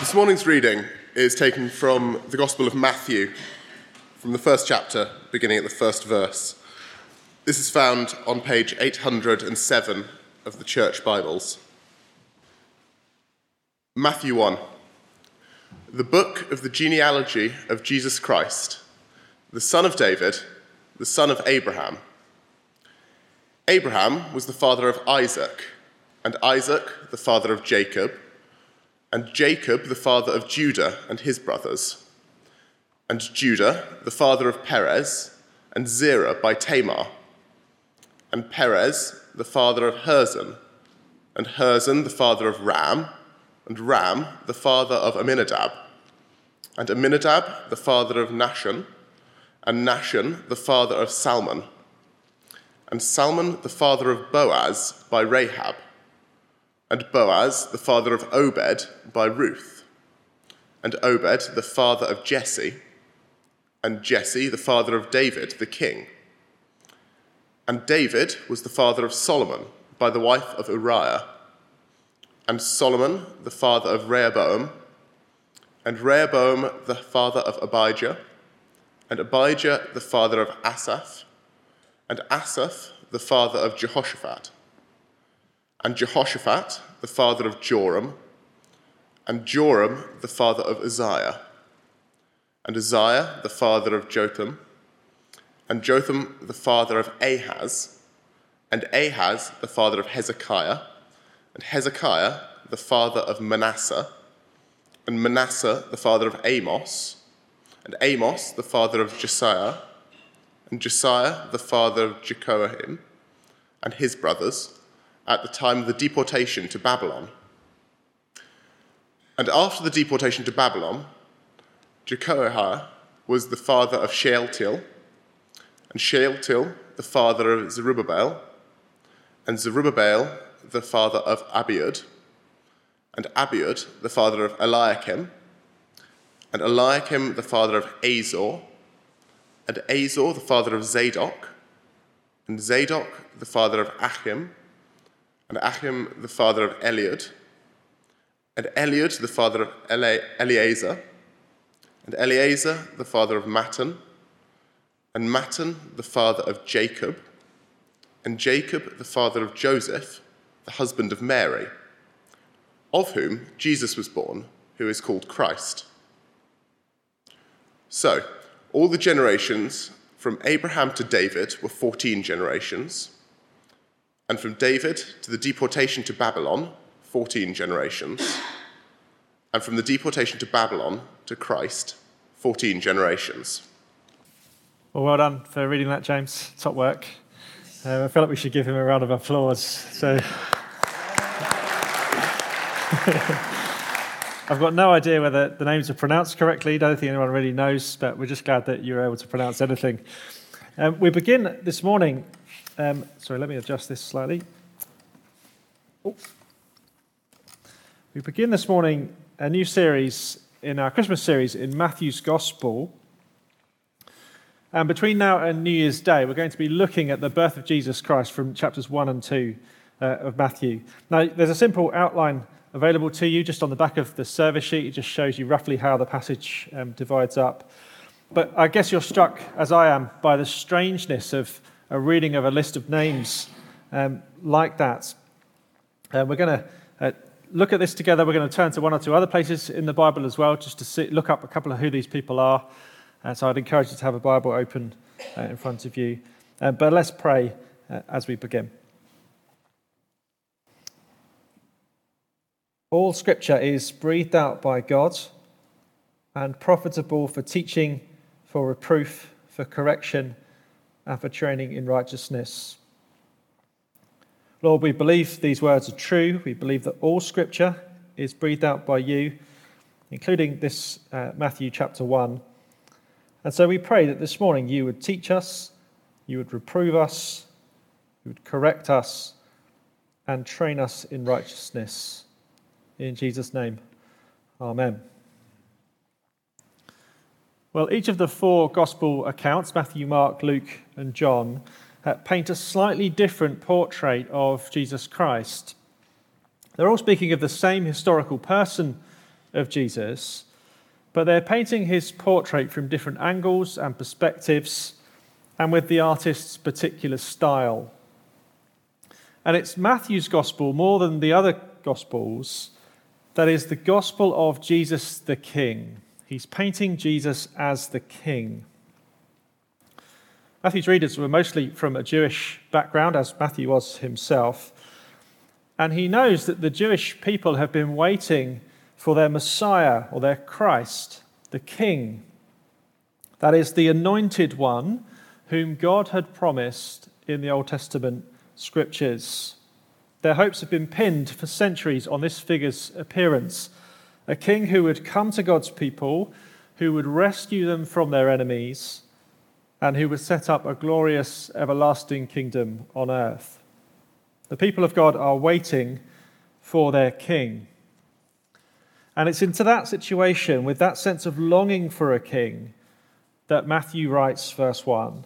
This morning's reading is taken from the Gospel of Matthew, from the first chapter, beginning at the first verse. This is found on page 807 of the Church Bibles. Matthew 1. The book of the genealogy of Jesus Christ, the son of David, the son of Abraham. Abraham was the father of Isaac, and Isaac the father of Jacob and Jacob, the father of Judah and his brothers, and Judah, the father of Perez, and Zerah by Tamar, and Perez, the father of Hezron, and Hezron, the father of Ram, and Ram, the father of Amminadab, and Amminadab, the father of Nahshon, and Nahshon, the father of Salmon, and Salmon, the father of Boaz by Rahab and Boaz, the father of Obed, by Ruth, and Obed, the father of Jesse, and Jesse, the father of David, the king. And David was the father of Solomon, by the wife of Uriah, and Solomon, the father of Rehoboam, and Rehoboam, the father of Abijah, and Abijah, the father of Asaph, and Asaph, the father of Jehoshaphat and Jehoshaphat, the father of Joram, and Joram, the father of Uzziah, and Uzziah, the father of Jotham, and Jotham, the father of Ahaz, and Ahaz, the father of Hezekiah, and Hezekiah, the father of Manasseh, and Manasseh, the father of Amos, and Amos, the father of Josiah, and Josiah, the father of Jehoiakim, and his brothers, at the time of the deportation to Babylon. And after the deportation to Babylon, Jehoiah was the father of Shealtiel, and Shealtiel the father of Zerubbabel, and Zerubbabel the father of Abiud, and Abiud the father of Eliakim, and Eliakim the father of Azor, and Azor the father of Zadok, and Zadok the father of Achim, and Achim the father of Eliud, and Eliud the father of Ele- Eleazar, and Eleazar the father of Matthan, and Matthan the father of Jacob, and Jacob the father of Joseph, the husband of Mary, of whom Jesus was born, who is called Christ. So, all the generations from Abraham to David were 14 generations and from David to the deportation to Babylon, 14 generations, and from the deportation to Babylon to Christ, 14 generations. Well, well done for reading that, James. Top work. Uh, I feel like we should give him a round of applause. So, I've got no idea whether the names are pronounced correctly. Don't think anyone really knows, but we're just glad that you were able to pronounce anything. Um, we begin this morning um, sorry, let me adjust this slightly. Oh. We begin this morning a new series in our Christmas series in Matthew's Gospel. And between now and New Year's Day, we're going to be looking at the birth of Jesus Christ from chapters 1 and 2 uh, of Matthew. Now, there's a simple outline available to you just on the back of the service sheet. It just shows you roughly how the passage um, divides up. But I guess you're struck, as I am, by the strangeness of a reading of a list of names um, like that. Uh, we're going to uh, look at this together. We're going to turn to one or two other places in the Bible as well, just to see, look up a couple of who these people are. Uh, so I'd encourage you to have a Bible open uh, in front of you. Uh, but let's pray uh, as we begin. All scripture is breathed out by God and profitable for teaching, for reproof, for correction and for training in righteousness. Lord, we believe these words are true. We believe that all scripture is breathed out by you, including this uh, Matthew chapter 1. And so we pray that this morning you would teach us, you would reprove us, you would correct us, and train us in righteousness. In Jesus' name, amen. Well, each of the four gospel accounts, Matthew, Mark, Luke, and John, uh, paint a slightly different portrait of Jesus Christ. They're all speaking of the same historical person, of Jesus, but they're painting his portrait from different angles and perspectives and with the artist's particular style. And it's Matthew's gospel more than the other gospels that is the gospel of Jesus the King. He's painting Jesus as the King. Matthew's readers were mostly from a Jewish background, as Matthew was himself. And he knows that the Jewish people have been waiting for their Messiah or their Christ, the King. That is, the anointed one whom God had promised in the Old Testament scriptures. Their hopes have been pinned for centuries on this figure's appearance a king who would come to God's people, who would rescue them from their enemies, and who would set up a glorious, everlasting kingdom on earth. The people of God are waiting for their king. And it's into that situation, with that sense of longing for a king, that Matthew writes verse 1.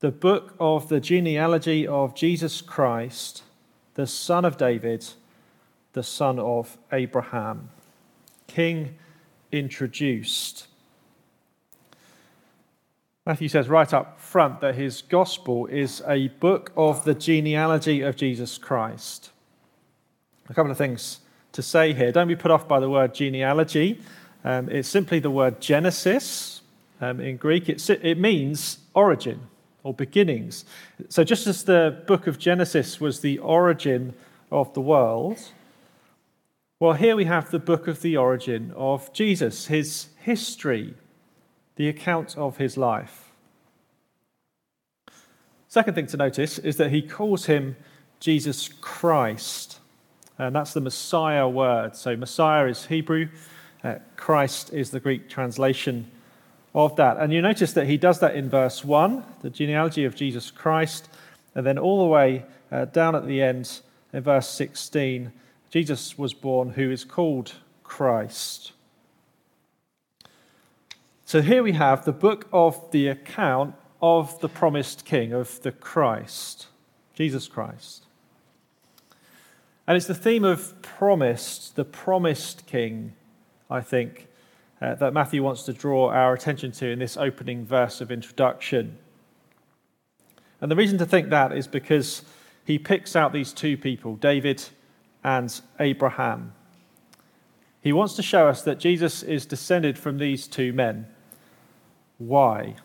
The book of the genealogy of Jesus Christ, the son of David, the son of Abraham. King introduced. Matthew says right up front that his gospel is a book of the genealogy of Jesus Christ. A couple of things to say here. Don't be put off by the word genealogy. Um, it's simply the word Genesis. Um, in Greek, it, it means origin or beginnings. So, just as the book of Genesis was the origin of the world, well, here we have the book of the origin of Jesus, his history, the account of his life. Second thing to notice is that he calls him Jesus Christ, and that's the Messiah word. So, Messiah is Hebrew, uh, Christ is the Greek translation of that. And you notice that he does that in verse 1, the genealogy of Jesus Christ, and then all the way uh, down at the end in verse 16, Jesus was born who is called Christ. So here we have the book of the account of the promised king, of the Christ, Jesus Christ. And it's the theme of promised, the promised king, I think, uh, that Matthew wants to draw our attention to in this opening verse of introduction. And the reason to think that is because he picks out these two people, David and Abraham. He wants to show us that Jesus is descended from these two men. Why?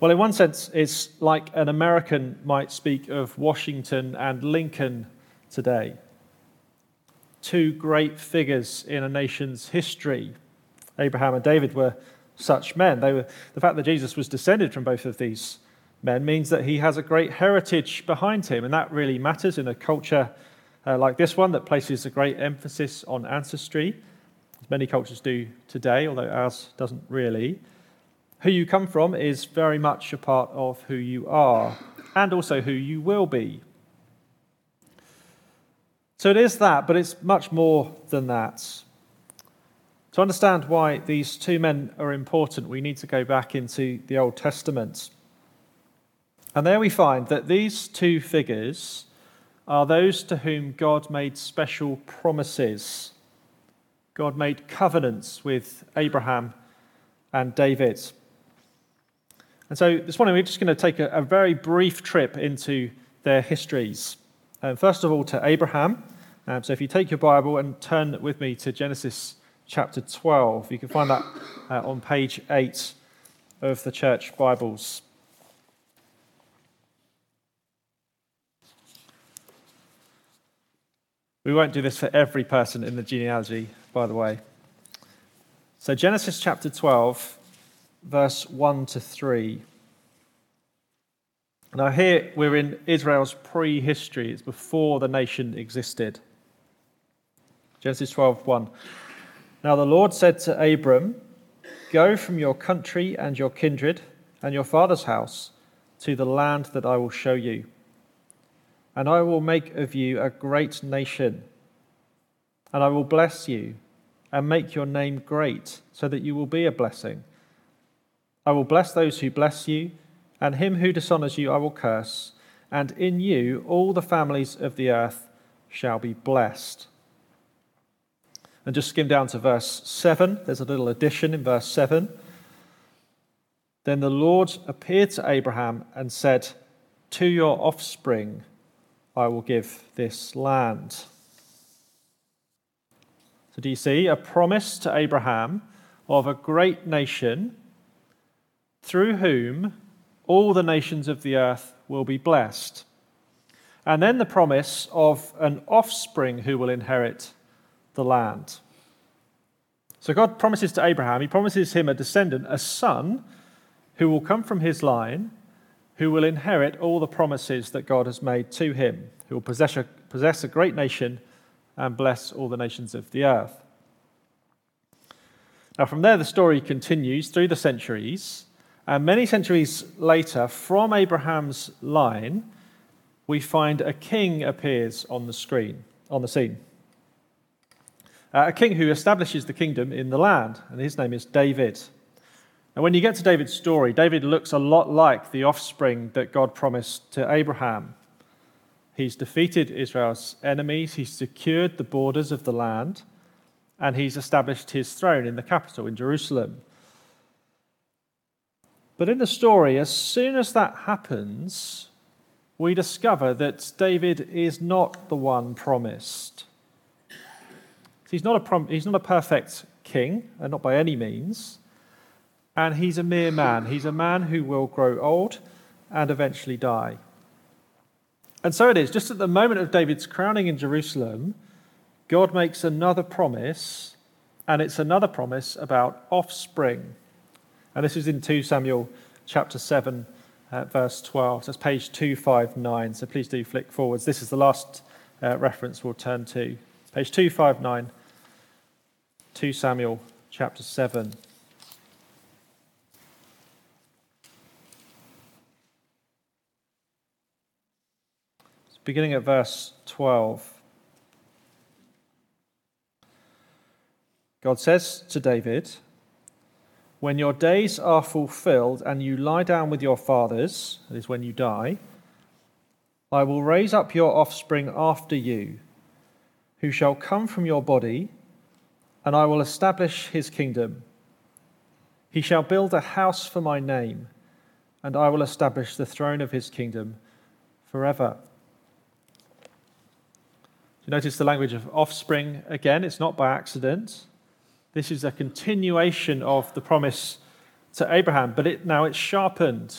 Well, in one sense, it's like an American might speak of Washington and Lincoln today. Two great figures in a nation's history. Abraham and David were such men. They were, the fact that Jesus was descended from both of these men means that he has a great heritage behind him, and that really matters in a culture uh, like this one that places a great emphasis on ancestry, as many cultures do today, although ours doesn't really. Who you come from is very much a part of who you are, and also who you will be. So it is that, but it's much more than that. To understand why these two men are important, we need to go back into the Old Testament. And there we find that these two figures are those to whom God made special promises. God made covenants with Abraham and David. And so this morning we're just going to take a, a very brief trip into their histories. Um, first of all, to Abraham. Um, so if you take your Bible and turn with me to Genesis chapter 12, you can find that uh, on page 8 of the church Bibles. We won't do this for every person in the genealogy, by the way. So, Genesis chapter 12, verse 1 to 3. Now, here we're in Israel's prehistory, it's before the nation existed. Genesis 12, 1. Now, the Lord said to Abram, Go from your country and your kindred and your father's house to the land that I will show you and I will make of you a great nation. And I will bless you and make your name great, so that you will be a blessing. I will bless those who bless you, and him who dishonors you I will curse, and in you all the families of the earth shall be blessed. and just skim down to verse 7. There's a little addition in verse 7. Then the Lord appeared to Abraham and said, To your offspring I will give this land. So, do you see a promise to Abraham of a great nation through whom all the nations of the earth will be blessed? And then the promise of an offspring who will inherit the land. So God promises to Abraham, he promises him a descendant, a son, who will come from his line, who will inherit all the promises that God has made to him, who will possess a, possess a great nation and bless all the nations of the earth. Now, from there, the story continues through the centuries, and many centuries later, from Abraham's line, we find a king appears on the screen, on the scene. Uh, a king who establishes the kingdom in the land, and his name is David. And when you get to David's story, David looks a lot like the offspring that God promised to Abraham. He's defeated Israel's enemies, he's secured the borders of the land, and he's established his throne in the capital, in Jerusalem. But in the story, as soon as that happens, we discover that David is not the one promised. He's not a, prom- he's not a perfect king, and not by any means. And he's a mere man. He's a man who will grow old and eventually die. And so it is, just at the moment of David's crowning in Jerusalem, God makes another promise, and it's another promise about offspring. And this is in 2 Samuel chapter 7, uh, verse 12. So it's page 259. So please do flick forwards. This is the last uh, reference we'll turn to. Page 259, 2 Samuel chapter 7. Beginning at verse 12. God says to David, When your days are fulfilled and you lie down with your fathers, that is when you die, I will raise up your offspring after you, who shall come from your body, and I will establish his kingdom. He shall build a house for my name, and I will establish the throne of his kingdom forever. You notice the language of offspring again, it's not by accident. This is a continuation of the promise to Abraham, but it, now it's sharpened.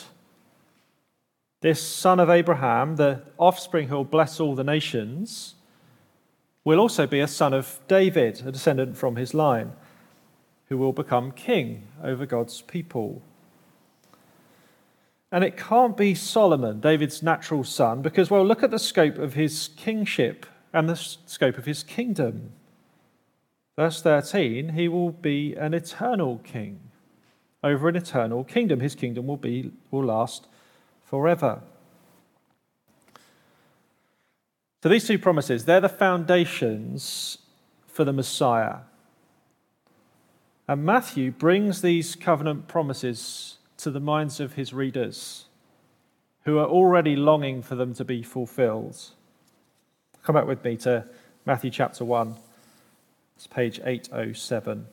This son of Abraham, the offspring who will bless all the nations, will also be a son of David, a descendant from his line, who will become king over God's people. And it can't be Solomon, David's natural son, because, well, look at the scope of his kingship and the scope of his kingdom. Verse 13, he will be an eternal king over an eternal kingdom. His kingdom will, be, will last forever. So these two promises, they're the foundations for the Messiah. And Matthew brings these covenant promises to the minds of his readers who are already longing for them to be fulfilled. Come back with me to Matthew chapter 1. It's page 807.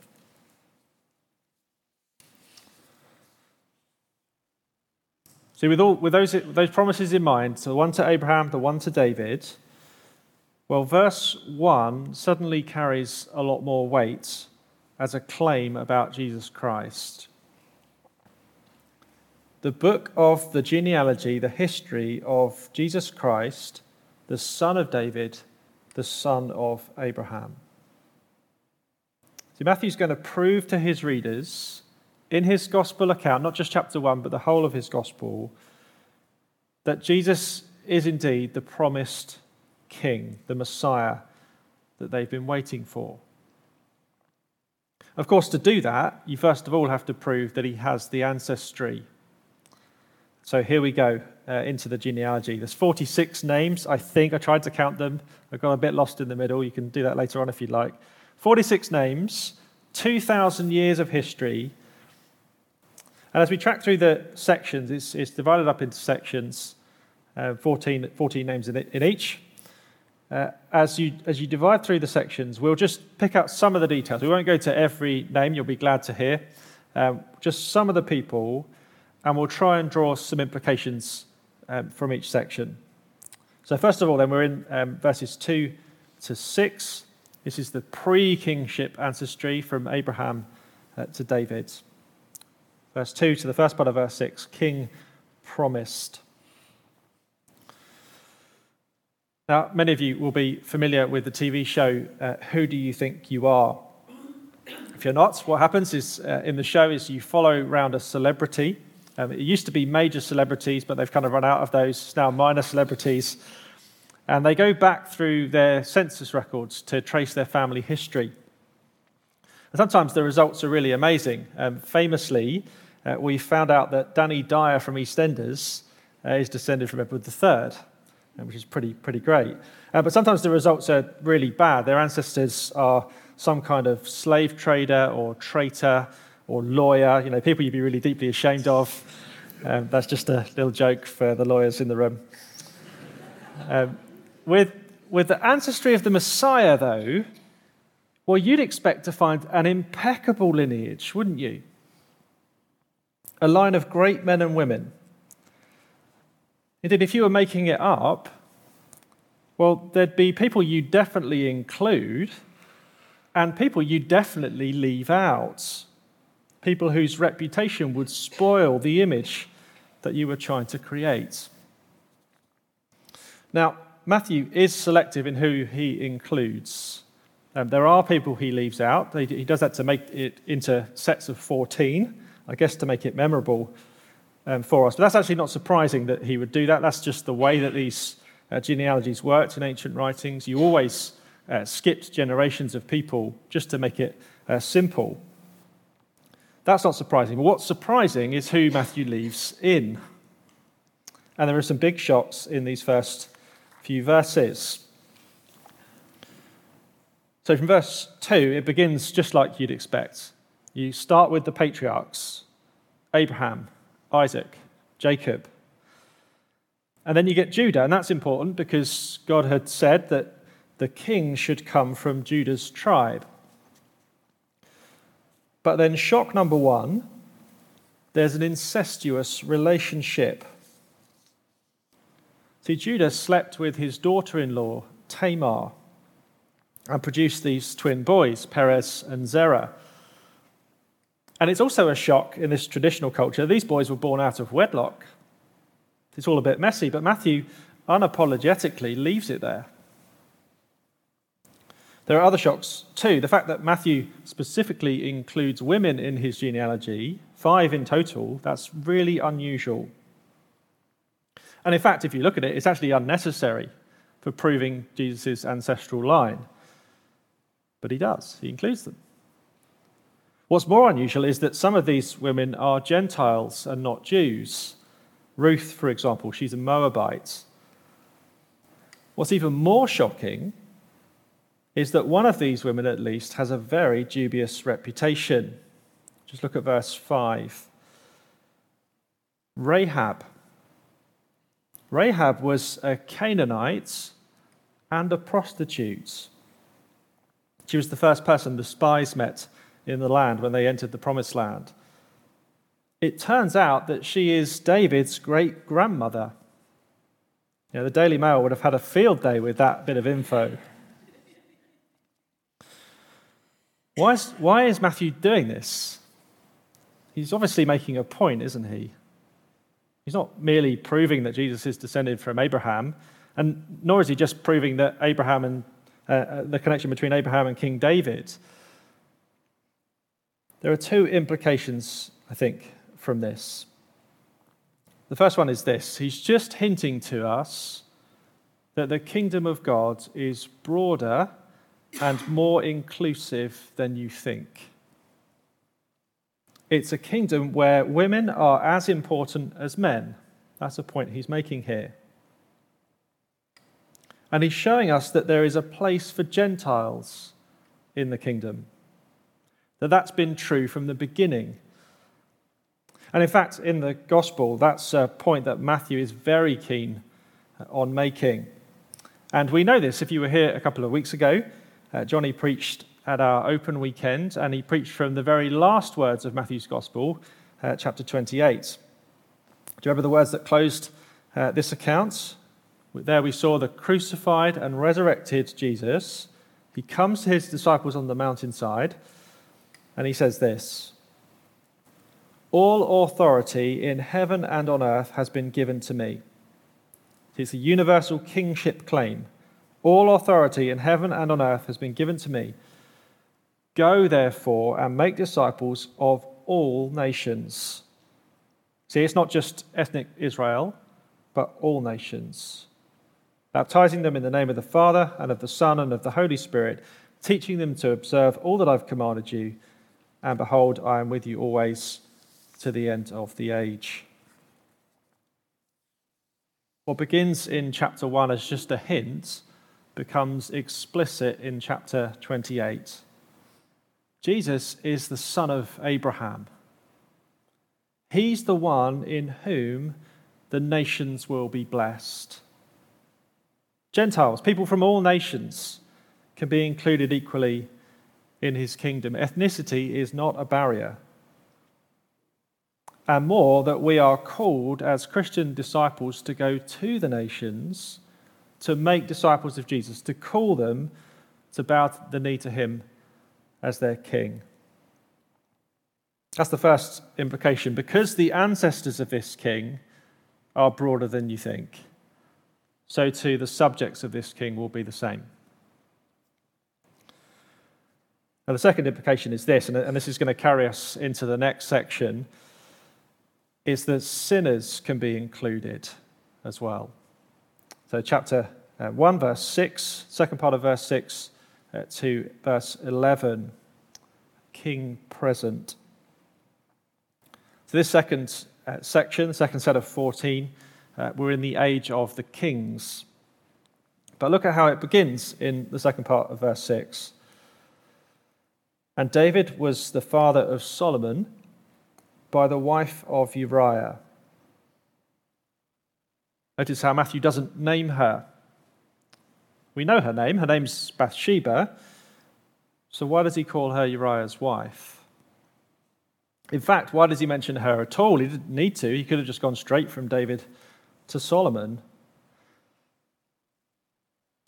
See, with, all, with those, those promises in mind, so the one to Abraham, the one to David, well, verse 1 suddenly carries a lot more weight as a claim about Jesus Christ. The book of the genealogy, the history of Jesus Christ, the son of David, the son of Abraham. See, Matthew's going to prove to his readers in his gospel account, not just chapter 1, but the whole of his gospel, that Jesus is indeed the promised king, the Messiah that they've been waiting for. Of course, to do that, you first of all have to prove that he has the ancestry. So here we go uh, into the genealogy. There's 46 names, I think. I tried to count them. I got a bit lost in the middle. You can do that later on if you'd like. 46 names, 2,000 years of history. And as we track through the sections, it's, it's divided up into sections, uh, 14, 14 names in, in each. uh, as, you, as you divide through the sections, we'll just pick out some of the details. We won't go to every name, you'll be glad to hear. Um, just some of the people, and we'll try and draw some implications um, from each section. So, first of all, then we're in um, verses 2 to 6. This is the pre kingship ancestry from Abraham uh, to David. Verse 2 to the first part of verse 6 King promised. Now, many of you will be familiar with the TV show uh, Who Do You Think You Are? If you're not, what happens is uh, in the show is you follow around a celebrity. Um, it used to be major celebrities, but they've kind of run out of those. It's now minor celebrities. And they go back through their census records to trace their family history. And sometimes the results are really amazing. Um, famously, uh, we found out that Danny Dyer from EastEnders uh, is descended from Edward III. Uh, which is pretty, pretty great. Uh, but sometimes the results are really bad. Their ancestors are some kind of slave trader or traitor or lawyer, you know, people you'd be really deeply ashamed of. Um, that's just a little joke for the lawyers in the room. Um, with, with the ancestry of the Messiah, though, well, you'd expect to find an impeccable lineage, wouldn't you? A line of great men and women Indeed, if you were making it up, well, there'd be people you definitely include and people you definitely leave out. People whose reputation would spoil the image that you were trying to create. Now, Matthew is selective in who he includes. Um, there are people he leaves out. He does that to make it into sets of 14, I guess to make it memorable um, for us. But that's actually not surprising that he would do that. That's just the way that these uh, genealogies worked in ancient writings. You always uh, skipped generations of people just to make it uh, simple. That's not surprising. But what's surprising is who Matthew leaves in. And there are some big shots in these first few verses. So, from verse 2, it begins just like you'd expect. You start with the patriarchs Abraham, Isaac, Jacob. And then you get Judah, and that's important because God had said that the king should come from Judah's tribe. But then, shock number one there's an incestuous relationship. See, Judah slept with his daughter in law, Tamar, and produced these twin boys, Perez and Zerah. And it's also a shock in this traditional culture. These boys were born out of wedlock. It's all a bit messy, but Matthew unapologetically leaves it there. There are other shocks too. The fact that Matthew specifically includes women in his genealogy, five in total, that's really unusual. And in fact, if you look at it, it's actually unnecessary for proving Jesus' ancestral line. But he does, he includes them. What's more unusual is that some of these women are Gentiles and not Jews. Ruth, for example, she's a Moabite. What's even more shocking is that one of these women, at least, has a very dubious reputation. Just look at verse 5. Rahab. Rahab was a Canaanite and a prostitute. She was the first person the spies met in the land when they entered the promised land. It turns out that she is David's great grandmother. You know, the Daily Mail would have had a field day with that bit of info. Why is, why is Matthew doing this? He's obviously making a point, isn't he? He's not merely proving that Jesus is descended from Abraham, and nor is he just proving that Abraham and uh, uh the connection between Abraham and King David. There are two implications, I think, from this. The first one is this He's just hinting to us that the kingdom of God is broader and more inclusive than you think. It's a kingdom where women are as important as men. That's a point he's making here. And he's showing us that there is a place for Gentiles in the kingdom that that's been true from the beginning. And in fact, in the gospel, that's a point that Matthew is very keen on making. And we know this. If you were here a couple of weeks ago, uh, Johnny preached at our open weekend, and he preached from the very last words of Matthew's Gospel, uh, chapter 28. Do you remember the words that closed uh, this account? There we saw the crucified and resurrected Jesus. He comes to his disciples on the mountainside, and he says this All authority in heaven and on earth has been given to me. It's a universal kingship claim. All authority in heaven and on earth has been given to me. Go, therefore, and make disciples of all nations. See, it's not just ethnic Israel, but all nations. Baptizing them in the name of the Father, and of the Son, and of the Holy Spirit, teaching them to observe all that I've commanded you. And behold, I am with you always to the end of the age. What begins in chapter 1 as just a hint becomes explicit in chapter 28. Jesus is the son of Abraham. He's the one in whom the nations will be blessed. Gentiles, people from all nations, can be included equally in his kingdom. Ethnicity is not a barrier. And more, that we are called as Christian disciples to go to the nations to make disciples of Jesus, to call them to bow the knee to him as their king. That's the first implication. Because the ancestors of this king are broader than you think, so too the subjects of this king will be the same. Now, the second implication is this, and this is going to carry us into the next section, is that sinners can be included as well. So, chapter uh, 1, verse 6, second part of verse 6 uh, to verse 11, king present. So, this second uh, section, the second set of 14, uh, we're in the age of the kings. But look at how it begins in the second part of verse 6. And David was the father of Solomon by the wife of Uriah. Notice how Matthew doesn't name her. We know her name. Her name's Bathsheba. So why does he call her Uriah's wife? In fact, why does he mention her at all? He didn't need to. He could have just gone straight from David to Solomon.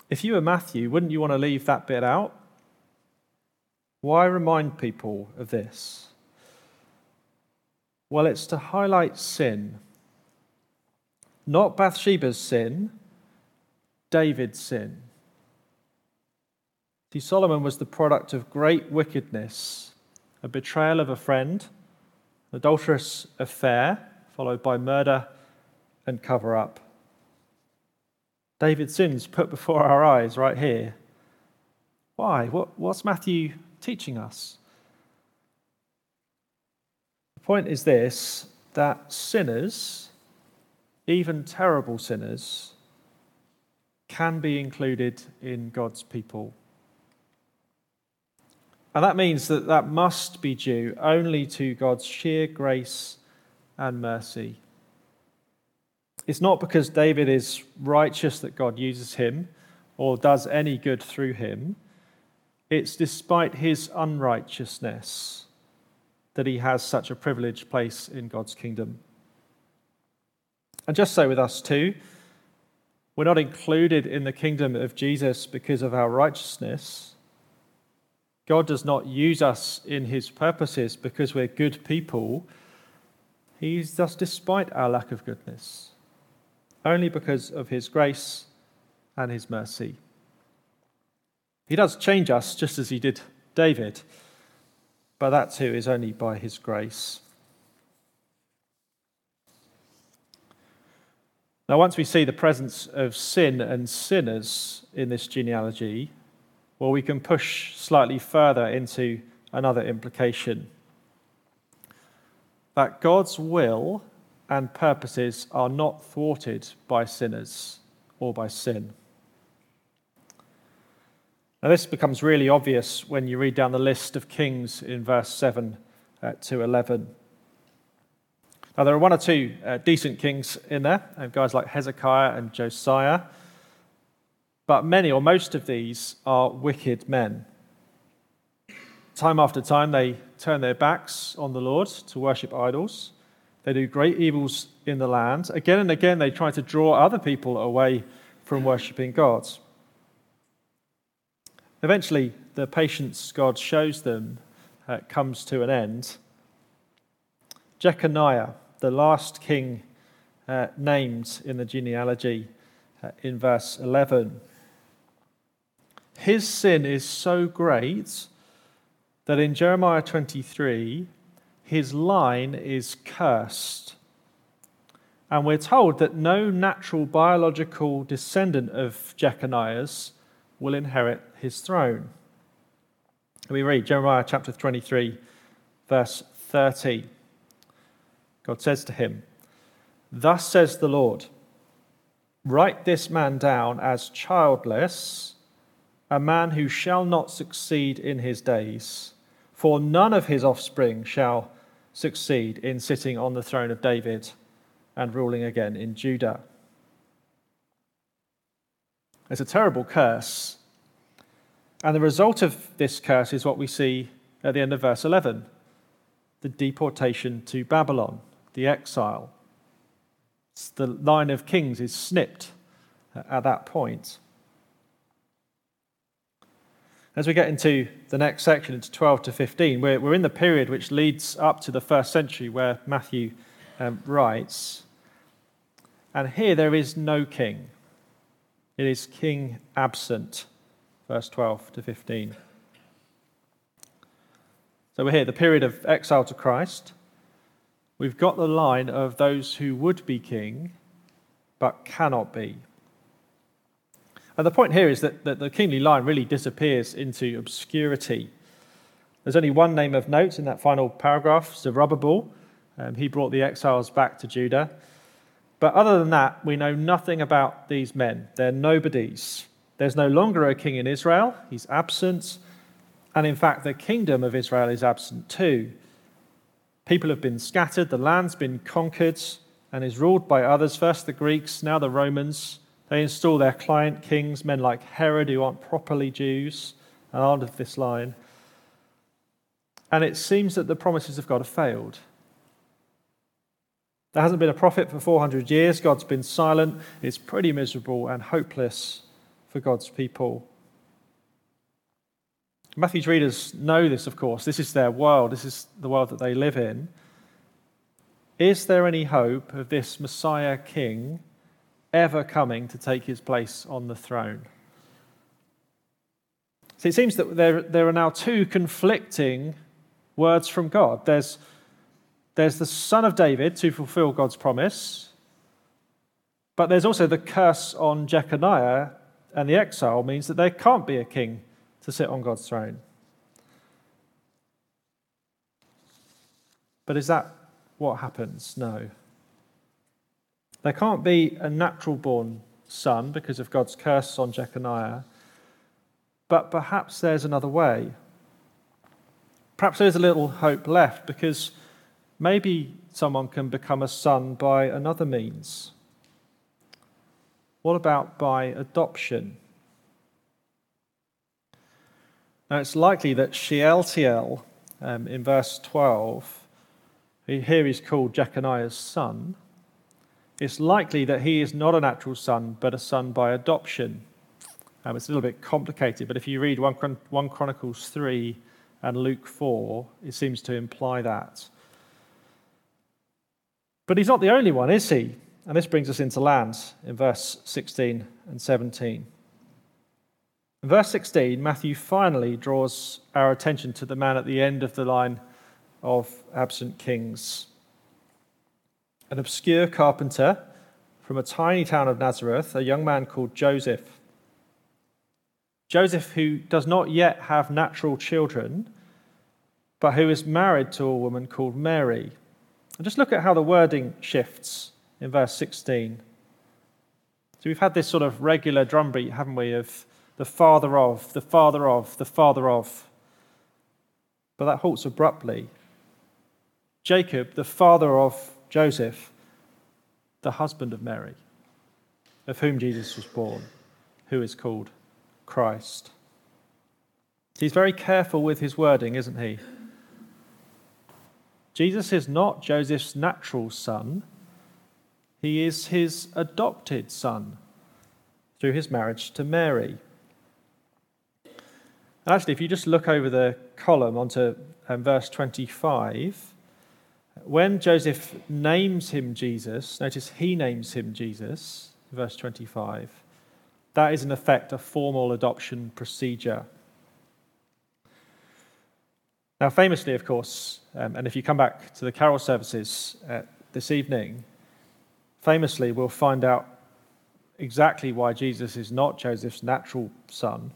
If you were Matthew, wouldn't you want to leave that bit out? Why remind people of this? Well, it's to highlight sin. Not Bathsheba's sin, David's sin. See, Solomon was the product of great wickedness, a betrayal of a friend, an adulterous affair, followed by murder and cover up. David's sins put before our eyes right here. Why? What, what's Matthew teaching us? The point is this that sinners, even terrible sinners, can be included in God's people. And that means that that must be due only to God's sheer grace and mercy. It's not because David is righteous that God uses him or does any good through him. It's despite his unrighteousness that he has such a privileged place in God's kingdom. And just so with us too, we're not included in the kingdom of Jesus because of our righteousness God does not use us in his purposes because we're good people. He's just despite our lack of goodness, only because of his grace and his mercy. He does change us just as he did David, but that too is only by his grace. Now, once we see the presence of sin and sinners in this genealogy, well, we can push slightly further into another implication that God's will and purposes are not thwarted by sinners or by sin. Now, this becomes really obvious when you read down the list of kings in verse 7 uh, to 11. Now, there are one or two uh, decent kings in there, guys like Hezekiah and Josiah. But many or most of these are wicked men. Time after time, they turn their backs on the Lord to worship idols. They do great evils in the land. Again and again, they try to draw other people away from worshipping God. Eventually, the patience God shows them uh, comes to an end. Jeconiah, the last king uh, named in the genealogy uh, in verse 11, his sin is so great that in Jeremiah 23, his line is cursed. And we're told that no natural biological descendant of Jeconiah's will inherit his throne. We read Jeremiah chapter 23, verse 30. God says to him, Thus says the Lord, write this man down as childless, a man who shall not succeed in his days, for none of his offspring shall succeed in sitting on the throne of David and ruling again in Judah. It's a terrible curse. And the result of this curse is what we see at the end of verse 11 the deportation to Babylon, the exile. The line of kings is snipped at that point. As we get into the next section, into 12 to 15, we're, we're in the period which leads up to the first century where Matthew um, writes. And here there is no king, it is king absent, verse 12 to 15. So we're here, the period of exile to Christ. We've got the line of those who would be king but cannot be. And the point here is that, that the kingly line really disappears into obscurity. There's only one name of note in that final paragraph, Zerubbabel. Um, he brought the exiles back to Judah. But other than that, we know nothing about these men. They're nobodies. There's no longer a king in Israel, he's absent. And in fact, the kingdom of Israel is absent too. People have been scattered, the land's been conquered, and is ruled by others first the Greeks, now the Romans. They install their client kings, men like Herod, who aren't properly Jews and aren't of this line. And it seems that the promises of God have failed. There hasn't been a prophet for 400 years. God's been silent. It's pretty miserable and hopeless for God's people. Matthew's readers know this, of course. This is their world, this is the world that they live in. Is there any hope of this Messiah King ever coming to take his place on the throne. So it seems that there, there are now two conflicting words from God. There's, there's the Son of David to fulfill God's promise, but there's also the curse on Jeconiah, and the exile means that there can't be a king to sit on God's throne. But is that what happens? No. There can't be a natural born son because of God's curse on Jeconiah, but perhaps there's another way. Perhaps there's a little hope left because maybe someone can become a son by another means. What about by adoption? Now, it's likely that Shealtiel, um, in verse 12, here he's called Jeconiah's son, it's likely that he is not a natural son, but a son by adoption. Um, it's a little bit complicated, but if you read 1, 1 Chronicles 3 and Luke 4, it seems to imply that. But he's not the only one, is he? And this brings us into lands in verse 16 and 17. Verse 16, Matthew finally draws our attention to the man at the end of the line of absent kings an obscure carpenter from a tiny town of Nazareth, a young man called Joseph. Joseph, who does not yet have natural children, but who is married to a woman called Mary. And just look at how the wording shifts in verse 16. So we've had this sort of regular drumbeat, haven't we, of the father of, the father of, the father of. But that halts abruptly. Jacob, the father of Joseph, the husband of Mary, of whom Jesus was born, who is called Christ. He's very careful with his wording, isn't he? Jesus is not Joseph's natural son, he is his adopted son through his marriage to Mary. And actually, if you just look over the column onto um, verse 25, when Joseph names him Jesus, notice he names him Jesus, verse 25, that is in effect a formal adoption procedure. Now, famously, of course, um, and if you come back to the carol services uh, this evening, famously we'll find out exactly why Jesus is not Joseph's natural son.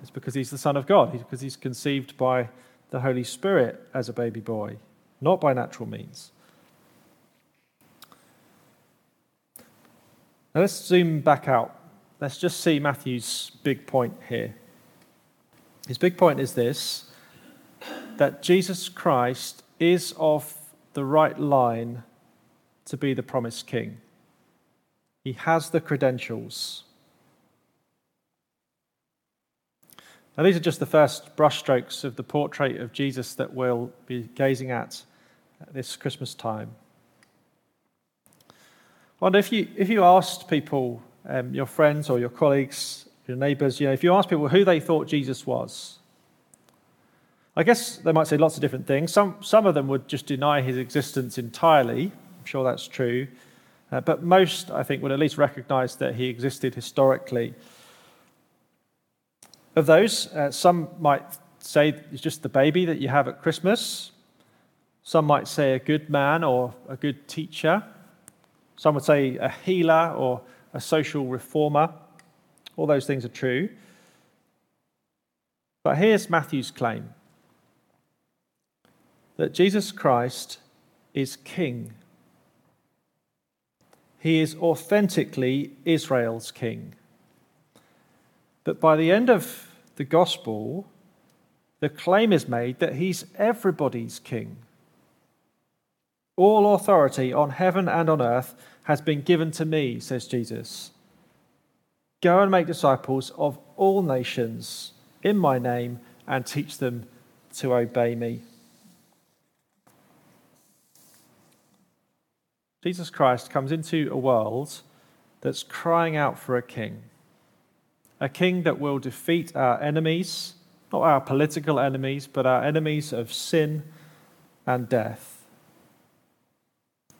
It's because he's the Son of God, because he's conceived by the Holy Spirit as a baby boy, not by natural means. Now let's zoom back out. Let's just see Matthew's big point here. His big point is this that Jesus Christ is of the right line to be the promised king. He has the credentials. Now, these are just the first brushstrokes of the portrait of Jesus that we'll be gazing at this Christmas time. I wonder if you, if you asked people, um, your friends or your colleagues, your neighbors, you know, if you asked people who they thought Jesus was, I guess they might say lots of different things. Some, some of them would just deny his existence entirely. I'm sure that's true. Uh, but most, I think, would at least recognize that he existed historically. Of those, uh, some might say it's just the baby that you have at Christmas. Some might say a good man or a good teacher. Some would say a healer or a social reformer. All those things are true. But here's Matthew's claim that Jesus Christ is king. He is authentically Israel's king. But by the end of the gospel, the claim is made that he's everybody's king. All authority on heaven and on earth has been given to me, says Jesus. Go and make disciples of all nations in my name and teach them to obey me. Jesus Christ comes into a world that's crying out for a king a king that will defeat our enemies, not our political enemies, but our enemies of sin and death.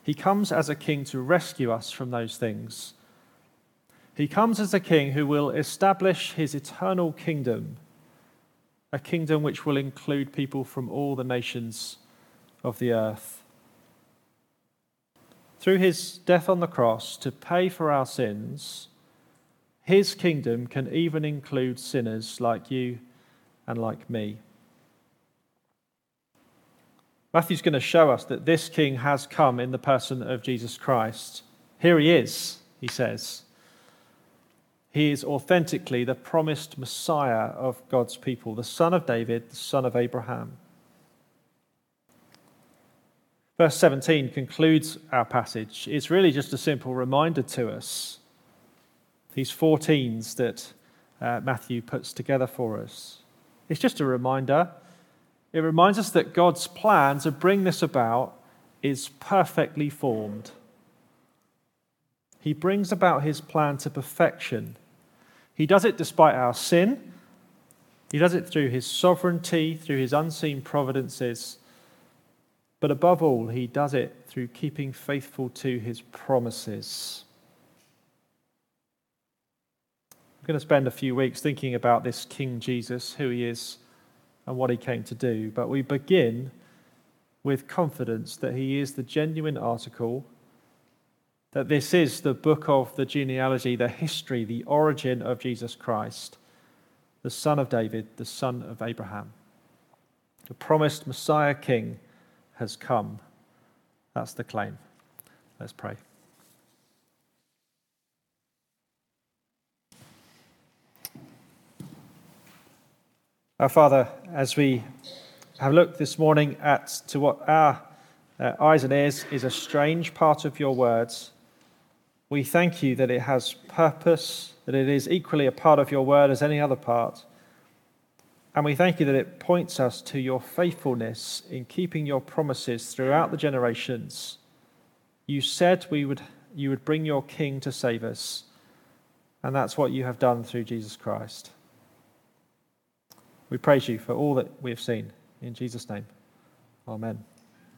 He comes as a king to rescue us from those things. He comes as a king who will establish his eternal kingdom, a kingdom which will include people from all the nations of the earth. Through his death on the cross to pay for our sins, his kingdom can even include sinners like you and like me. Matthew's going to show us that this king has come in the person of Jesus Christ. Here he is, he says. He is authentically the promised Messiah of God's people, the son of David, the son of Abraham. Verse 17 concludes our passage. It's really just a simple reminder to us these 14s that uh, Matthew puts together for us. It's just a reminder. It reminds us that God's plan to bring this about is perfectly formed. He brings about his plan to perfection. He does it despite our sin. He does it through his sovereignty, through his unseen providences. But above all, he does it through keeping faithful to his promises. Going to spend a few weeks thinking about this King Jesus, who he is, and what he came to do. But we begin with confidence that he is the genuine article, that this is the book of the genealogy, the history, the origin of Jesus Christ, the son of David, the son of Abraham. The promised Messiah King has come. That's the claim. Let's pray. Our Father, as we have looked this morning at to what our uh, eyes and ears is a strange part of your words, We thank you that it has purpose, that it is equally a part of your word as any other part. And we thank you that it points us to your faithfulness in keeping your promises throughout the generations. You said we would, you would bring your king to save us, and that's what you have done through Jesus Christ. We praise you for all that we have seen. In Jesus' name, amen.